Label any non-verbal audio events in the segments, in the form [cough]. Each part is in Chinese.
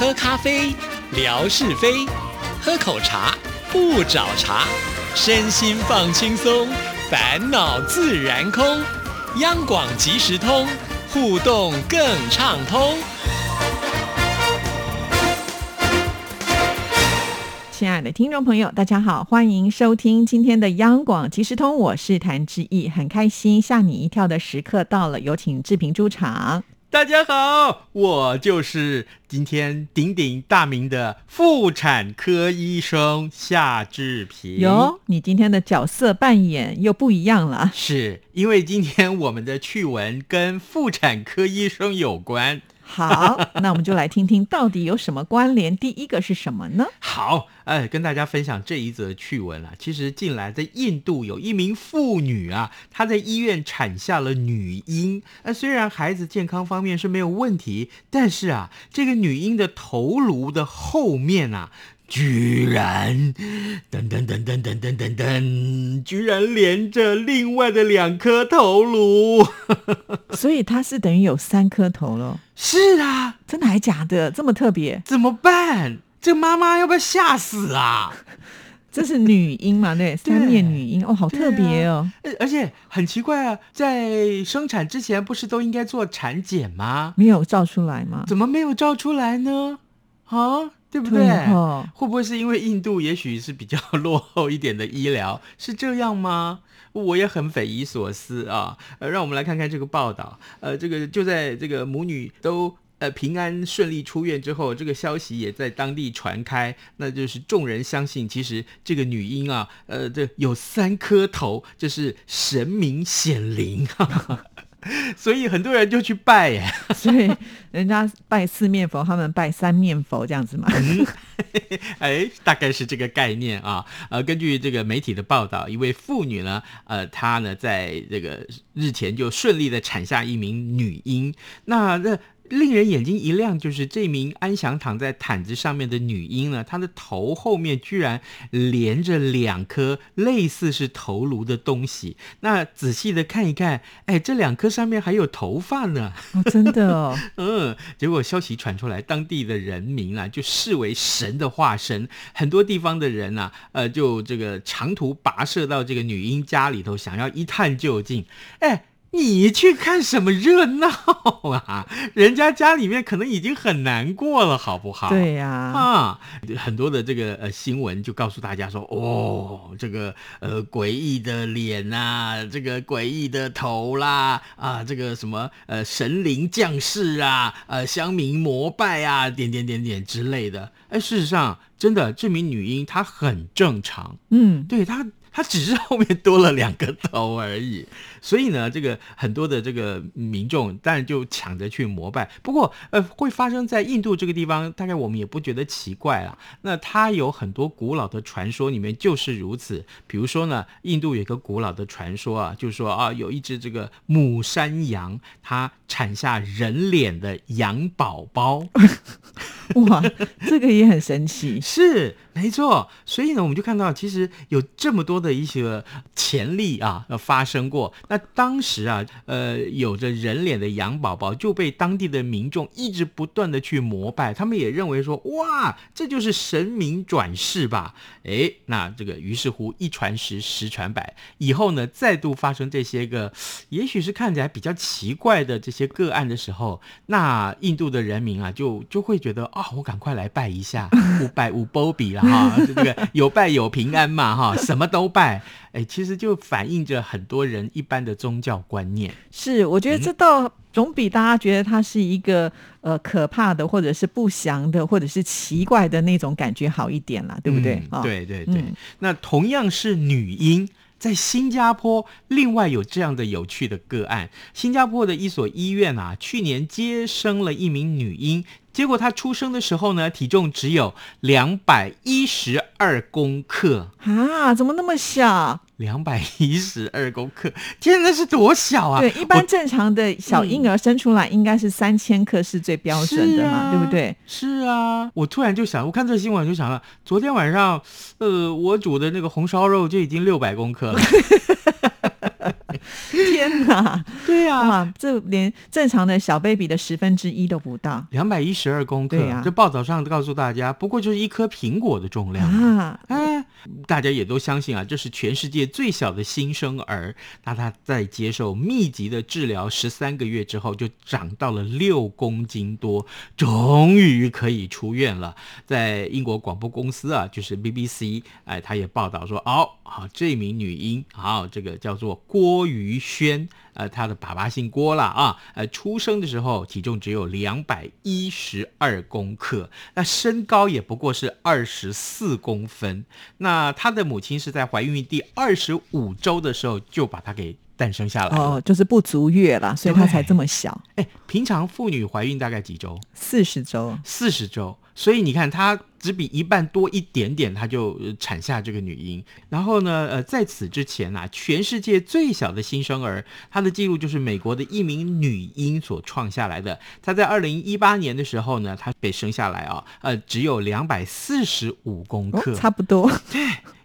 喝咖啡，聊是非；喝口茶，不找茬。身心放轻松，烦恼自然空。央广即时通，互动更畅通。亲爱的听众朋友，大家好，欢迎收听今天的央广即时通，我是谭志毅，很开心吓你一跳的时刻到了，有请志平出场。大家好，我就是今天鼎鼎大名的妇产科医生夏志平。哟，你今天的角色扮演又不一样了，是因为今天我们的趣闻跟妇产科医生有关。好，那我们就来听听到底有什么关联。第一个是什么呢？好，哎，跟大家分享这一则趣闻啊。其实近来在印度有一名妇女啊，她在医院产下了女婴。那虽然孩子健康方面是没有问题，但是啊，这个女婴的头颅的后面啊。居然，噔噔噔噔噔噔噔噔，居然连着另外的两颗头颅，[laughs] 所以它是等于有三颗头了。是啊，真的还假的？这么特别？怎么办？这妈妈要不要吓死啊？这是女婴嘛？对，三面女婴哦，好特别哦。而且很奇怪啊，在生产之前不是都应该做产检吗？没有照出来吗？怎么没有照出来呢？啊？对不对？会不会是因为印度 [laughs] 也许是比较落后一点的医疗？[laughs] 是这样吗？我也很匪夷所思啊！呃，让我们来看看这个报道。呃，这个就在这个母女都呃平安顺利出院之后，这个消息也在当地传开，那就是众人相信，其实这个女婴啊，呃，这有三颗头，这是神明显灵。[laughs] [laughs] 所以很多人就去拜耶，[laughs] 所以人家拜四面佛，他们拜三面佛这样子嘛。[laughs] 哎，大概是这个概念啊。呃，根据这个媒体的报道，一位妇女呢，呃，她呢在这个日前就顺利的产下一名女婴。那这。令人眼睛一亮，就是这名安详躺在毯子上面的女婴呢，她的头后面居然连着两颗类似是头颅的东西。那仔细的看一看，哎，这两颗上面还有头发呢。哦，真的哦。[laughs] 嗯，结果消息传出来，当地的人民啊，就视为神的化身。很多地方的人啊，呃，就这个长途跋涉到这个女婴家里头，想要一探究竟。哎。你去看什么热闹啊？人家家里面可能已经很难过了，好不好？对呀，啊，很多的这个呃新闻就告诉大家说，哦，这个呃诡异的脸呐，这个诡异的头啦，啊，这个什么呃神灵降世啊，呃乡民膜拜啊，点点点点之类的。哎，事实上，真的这名女婴她很正常，嗯，对她。它只是后面多了两个头而已，[laughs] 所以呢，这个很多的这个民众当然就抢着去膜拜。不过，呃，会发生在印度这个地方，大概我们也不觉得奇怪了。那它有很多古老的传说里面就是如此。比如说呢，印度有一个古老的传说啊，就是说啊，有一只这个母山羊，它产下人脸的羊宝宝。[laughs] [laughs] 哇，这个也很神奇。是。没错，所以呢，我们就看到其实有这么多的一些潜力啊，发生过。那当时啊，呃，有着人脸的羊宝宝就被当地的民众一直不断的去膜拜，他们也认为说，哇，这就是神明转世吧？哎，那这个于是乎一传十，十传百，以后呢，再度发生这些个，也许是看起来比较奇怪的这些个案的时候，那印度的人民啊，就就会觉得啊，我赶快来拜一下，五拜五波比了。啊，[laughs] 这个有拜有平安嘛，哈，什么都拜，哎，其实就反映着很多人一般的宗教观念。是，我觉得这倒总比大家觉得它是一个呃可怕的，或者是不祥的，或者是奇怪的那种感觉好一点啦，对不对？对对对。那同样是女婴，在新加坡另外有这样的有趣的个案，新加坡的一所医院啊，去年接生了一名女婴。结果他出生的时候呢，体重只有两百一十二公克啊！怎么那么小？两百一十二公克，天，那是多小啊！对，一般正常的小婴儿生出来应该是三千克是最标准的嘛，对不对？是啊，我突然就想，我看这新闻就想了，昨天晚上，呃，我煮的那个红烧肉就已经六百公克了。[laughs] [laughs] 天哪！对呀、哇，这连正常的小 baby 的十分之一都不到两百一十二公克，对呀这报道上告诉大家，不过就是一颗苹果的重量。啊！哎，大家也都相信啊，这是全世界最小的新生儿。那他在接受密集的治疗十三个月之后，就长到了六公斤多，终于可以出院了。在英国广播公司啊，就是 BBC，哎，他也报道说，哦，好，这名女婴，好，这个叫做郭于轩。呃，他的爸爸姓郭啦啊，呃，出生的时候体重只有两百一十二公克，那身高也不过是二十四公分。那他的母亲是在怀孕第二十五周的时候就把他给诞生下来了。哦，就是不足月啦，所以他才这么小，哎，平常妇女怀孕大概几周？四十周。四十周，所以你看，她只比一半多一点点，她就呃产下这个女婴。然后呢，呃，在此之前啊，全世界最小的新生儿，她的记录就是美国的一名女婴所创下来的。她在二零一八年的时候呢，她被生下来啊，呃，只有两百四十五公克，哦，差不多，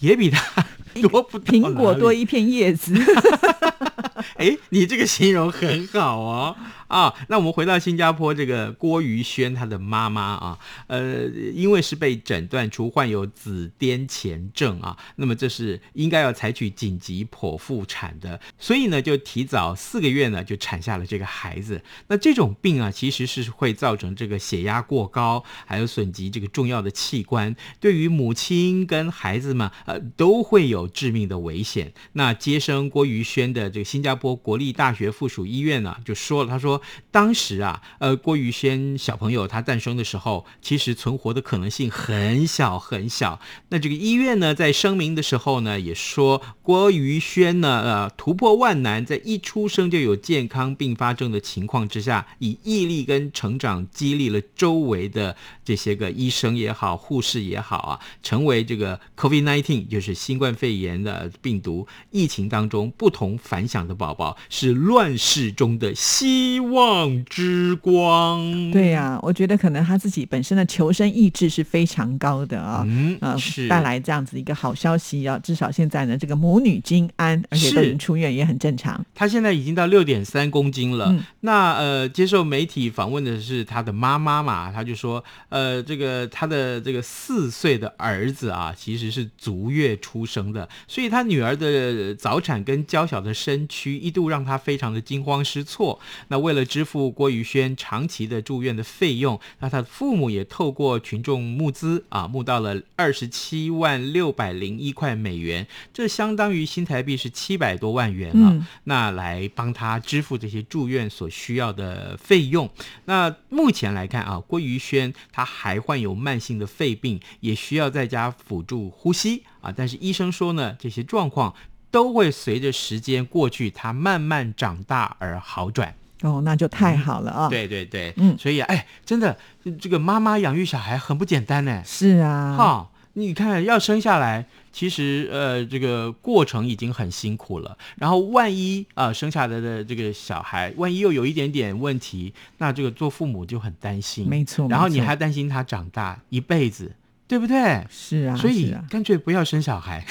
也比她多不 [laughs] 苹果多一片叶子。[laughs] 哎，你这个形容很好哦。啊，那我们回到新加坡，这个郭于轩他的妈妈啊，呃，因为是被诊断出患有子癫前症啊，那么这是应该要采取紧急剖腹产的，所以呢，就提早四个月呢就产下了这个孩子。那这种病啊，其实是会造成这个血压过高，还有损及这个重要的器官，对于母亲跟孩子们呃都会有致命的危险。那接生郭于轩的这个新加坡国立大学附属医院呢，就说了，他说当时啊，呃，郭于轩小朋友他诞生的时候，其实存活的可能性很小很小。那这个医院呢，在声明的时候呢，也说郭于轩呢，呃，突破万难，在一出生就有健康并发症的情况之下，以毅力跟成长激励了周围的这些个医生也好、护士也好啊，成为这个 COVID-19 就是新冠肺炎的病毒疫情当中不同凡响的宝宝，是乱世中的希望望之光。对呀、我觉得可能他自己本身的求生意志是非常高的啊、嗯，呃，是带来这样子一个好消息啊，至少现在呢，这个母女均安，而且都已经出院，也很正常。他现在已经到六点三公斤了。嗯那呃，接受媒体访问的是他的妈妈嘛，他就说，呃，这个他的这个四岁的儿子啊，其实是足月出生的，所以他女儿的早产跟娇小的身躯一度让他非常的惊慌失措。那为了支付郭宇轩长期的住院的费用，那他的父母也透过群众募资啊，募到了二十七万六百零一块美元，这相当于新台币是七百多万元啊。嗯那来帮他支付这些住院所需要的费用。那目前来看啊，郭宇轩他还患有慢性的肺病，也需要在家辅助呼吸啊。但是医生说呢，这些状况都会随着时间过去，他慢慢长大而好转。哦，那就太好了啊！，对对对，嗯所以哎，真的这个妈妈养育小孩很不简单呢。是啊，哈，你看要生下来，其实呃这个过程已经很辛苦了。然后万一啊、生下来的这个小孩，万一又有一点点问题，那这个做父母就很担心。没错然后你还担心他长大一辈子，对不对？是啊，所以干脆不要生小孩。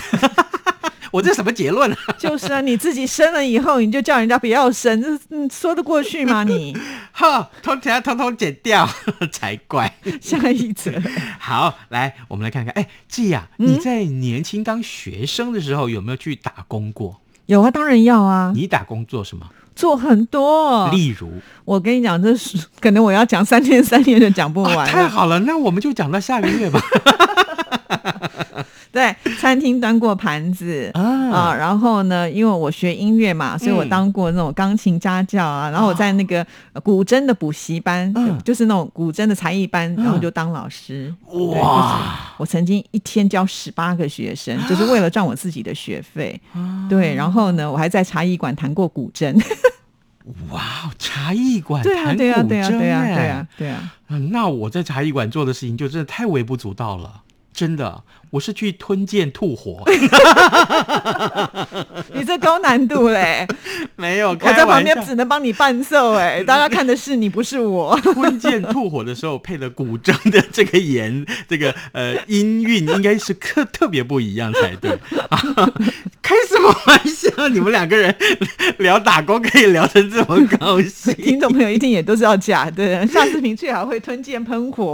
我这什么结论啊？[laughs] 就是啊，你自己生了以后，你就叫人家不要生，这嗯说得过去吗？你 [laughs] 哈，通通通通剪掉 [laughs] 才怪。下一则，好，来，我们来看看，哎，季呀、嗯你在年轻当学生的时候有没有去打工过？有啊，当然要啊，你打工做什么？做很多。例如，我跟你讲，这是可能我要讲三天三夜都讲不完啊。太好了，那我们就讲到下个月吧。对，餐厅端过盘子啊啊，然后呢，因为我学音乐嘛，所以我嗯当过那种钢琴家教啊，然后我在那个呃古筝的补习班，嗯就是那种古筝的才艺班，然后嗯就当老师。对就是哇，我曾经一天教十八个学生，[gasps] 就是为了赚我自己的学费。啊对，然后呢，我还在茶艺馆弹过古筝。哇，茶艺馆对啊，弹对啊，古对啊，对啊，筝对啊哎，对啊。啊那我在茶艺馆做的事情就真的太微不足道了。真的，我是去吞剑吐火，[laughs] 你这高难度嘞！[laughs] 没有，我在旁边只能帮你伴奏哎，[laughs] 大家看的是你，不是我。吞剑吐火的时候配的古筝的这个言，这个呃音韵应该是特特别不一样才对啊！开什么玩笑？你们两个人聊打工可以聊成这么高兴？听众朋友一定也都知道假的，夏志平最好会吞剑喷火。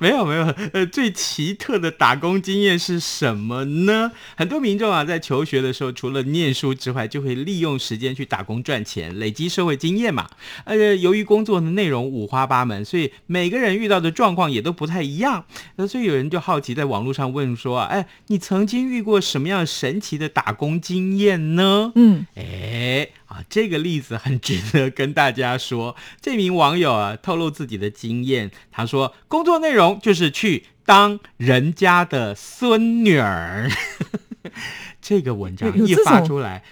没有没有，呃，最奇特的打工经验是什么呢？很多民众啊，在求学的时候，除了念书之外，就会利用时间去打工赚钱，累积社会经验嘛。呃，由于工作的内容五花八门，所以每个人遇到的状况也都不太一样。那，所以有人就好奇在网络上问说：“哎，你曾经遇过什么样神奇的打工经验呢？”嗯，哎啊，这个例子很值得跟大家说。这名网友啊，透露自己的经验，他说工作内容就是去当人家的孙女儿。[laughs] 这个文章一发出来，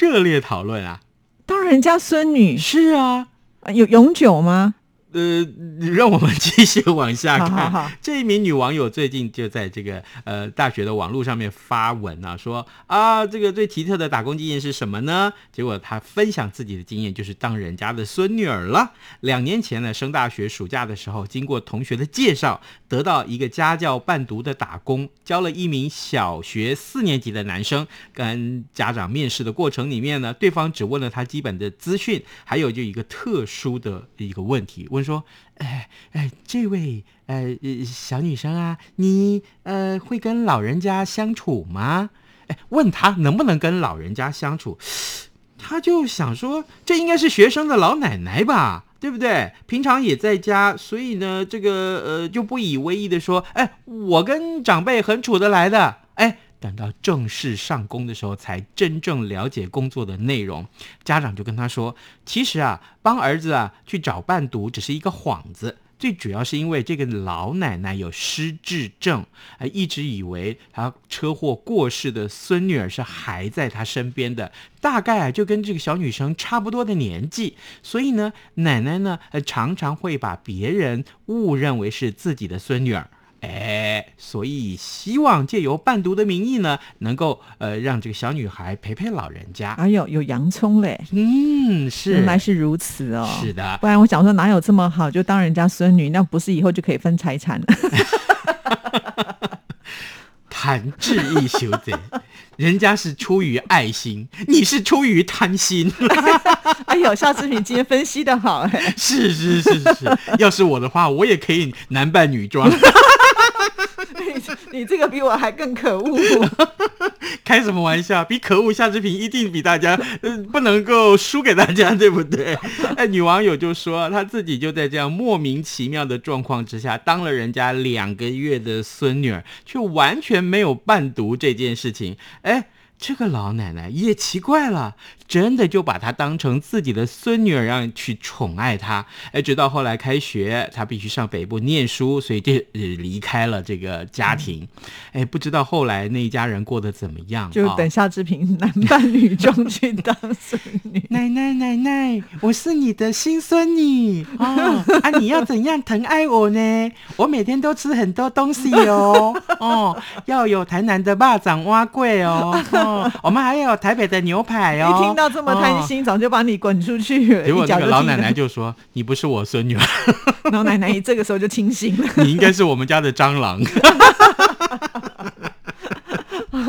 热烈讨论啊！当人家孙女是啊，有永久吗？呃，让我们继续往下看。好好好这一名女网友最近就在这个呃大学的网络上面发文啊，说啊，这个最奇特的打工经验是什么呢？结果她分享自己的经验，就是当人家的孙女儿了。两年前呢，升大学暑假的时候，经过同学的介绍，得到一个家教伴读的打工，教了一名小学四年级的男生。跟家长面试的过程里面呢，对方只问了他基本的资讯，还有就一个特殊的一个问题，问说，哎哎，这位呃小女生啊，你呃会跟老人家相处吗？哎，问他能不能跟老人家相处，他就想说，这应该是学生的老奶奶吧。对不对？平常也在家，所以呢，这个呃就不以为意的说，哎，我跟长辈很处得来的。哎，等到正式上工的时候，才真正了解工作的内容。家长就跟他说，其实啊，帮儿子啊去找伴读只是一个幌子。最主要是因为这个老奶奶有失智症，一直以为她车祸过世的孙女儿是还在她身边的，大概啊就跟这个小女生差不多的年纪，所以呢，奶奶呢，呃，常常会把别人误认为是自己的孙女儿。哎，所以希望借由伴读的名义呢，能够呃让这个小女孩陪陪老人家。哎呦，有洋葱嘞！嗯，是，原来是如此哦。是的不，然我想说哪有这么好，就当人家孙女，那不是以后就可以分财产了？谈志毅修贼，[laughs] 人家是出于爱心，你是出于贪心。[laughs] 哎呦，夏志平今天分析的好哎，[laughs] 是是是是，要是我的话，我也可以男扮女装。你 [laughs] 你这个比我还更可恶。[laughs] 开什么玩笑？比可恶夏志平一定比大家，呃，不能够输给大家，对不对？[laughs] 哎，女网友就说，她自己就在这样莫名其妙的状况之下，当了人家两个月的孙女儿，却完全没有伴读这件事情。哎。这个老奶奶也奇怪了，真的就把她当成自己的孙女儿一样去宠爱她。哎，直到后来开学，她必须上北部念书，所以就呃离开了这个家庭。哎，不知道后来那一家人过得怎么样？就啊等夏志平男扮女装去当孙女。[laughs] 奶奶奶奶，我是你的新孙女哦 [laughs] 啊！你要怎样疼爱我呢？我每天都吃很多东西哦 [laughs] 哦，要有台南的霸掌蛙桂哦哦，我们还有台北的牛排哦。一听到这么贪心，早就把你滚出去了。结果那个老奶奶就说：“你不是我孙女儿，[laughs] 老奶奶这个时候就清醒了。你应该是我们家的蟑螂。[laughs]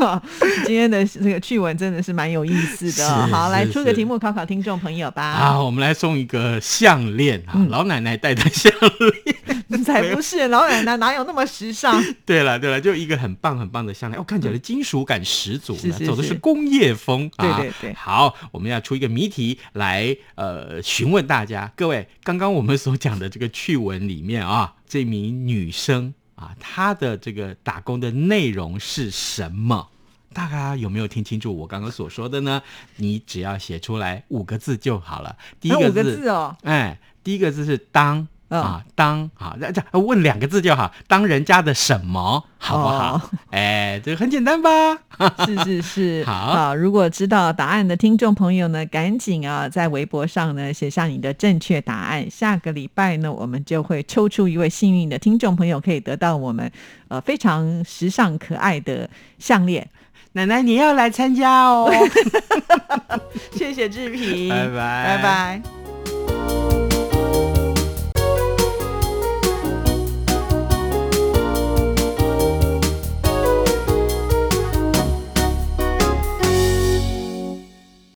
[laughs] 今天的这个趣闻真的是蛮有意思的好，来出个题目考考听众朋友吧。好，我们来送一个项链啊，嗯老奶奶戴的项链。才不是老奶奶 [laughs] 哪有那么时尚？对了对了，就一个很棒很棒的项链，哦，看起来金属感十足走的是是工业风啊。对对对好，我们要出一个谜题来呃询问大家，各位，刚刚我们所讲的这个趣闻里面啊，这名女生啊，他的这个打工的内容是什么？大家有没有听清楚我刚刚所说的呢？你只要写出来五个字就好了。第一个字，字哦，哎，第一个字是当，嗯啊，当好，那这样问两个字就好，当人家的什么，好不好？哦 [laughs] 哎，这个很简单吧？是 [laughs] 是是，[laughs] 好如果知道答案的听众朋友呢，赶紧啊，在微博上呢写下你的正确答案。下个礼拜呢，我们就会抽出一位幸运的听众朋友，可以得到我们呃非常时尚可爱的项链。奶奶，你要来参加哦。谢谢志平，拜拜拜拜。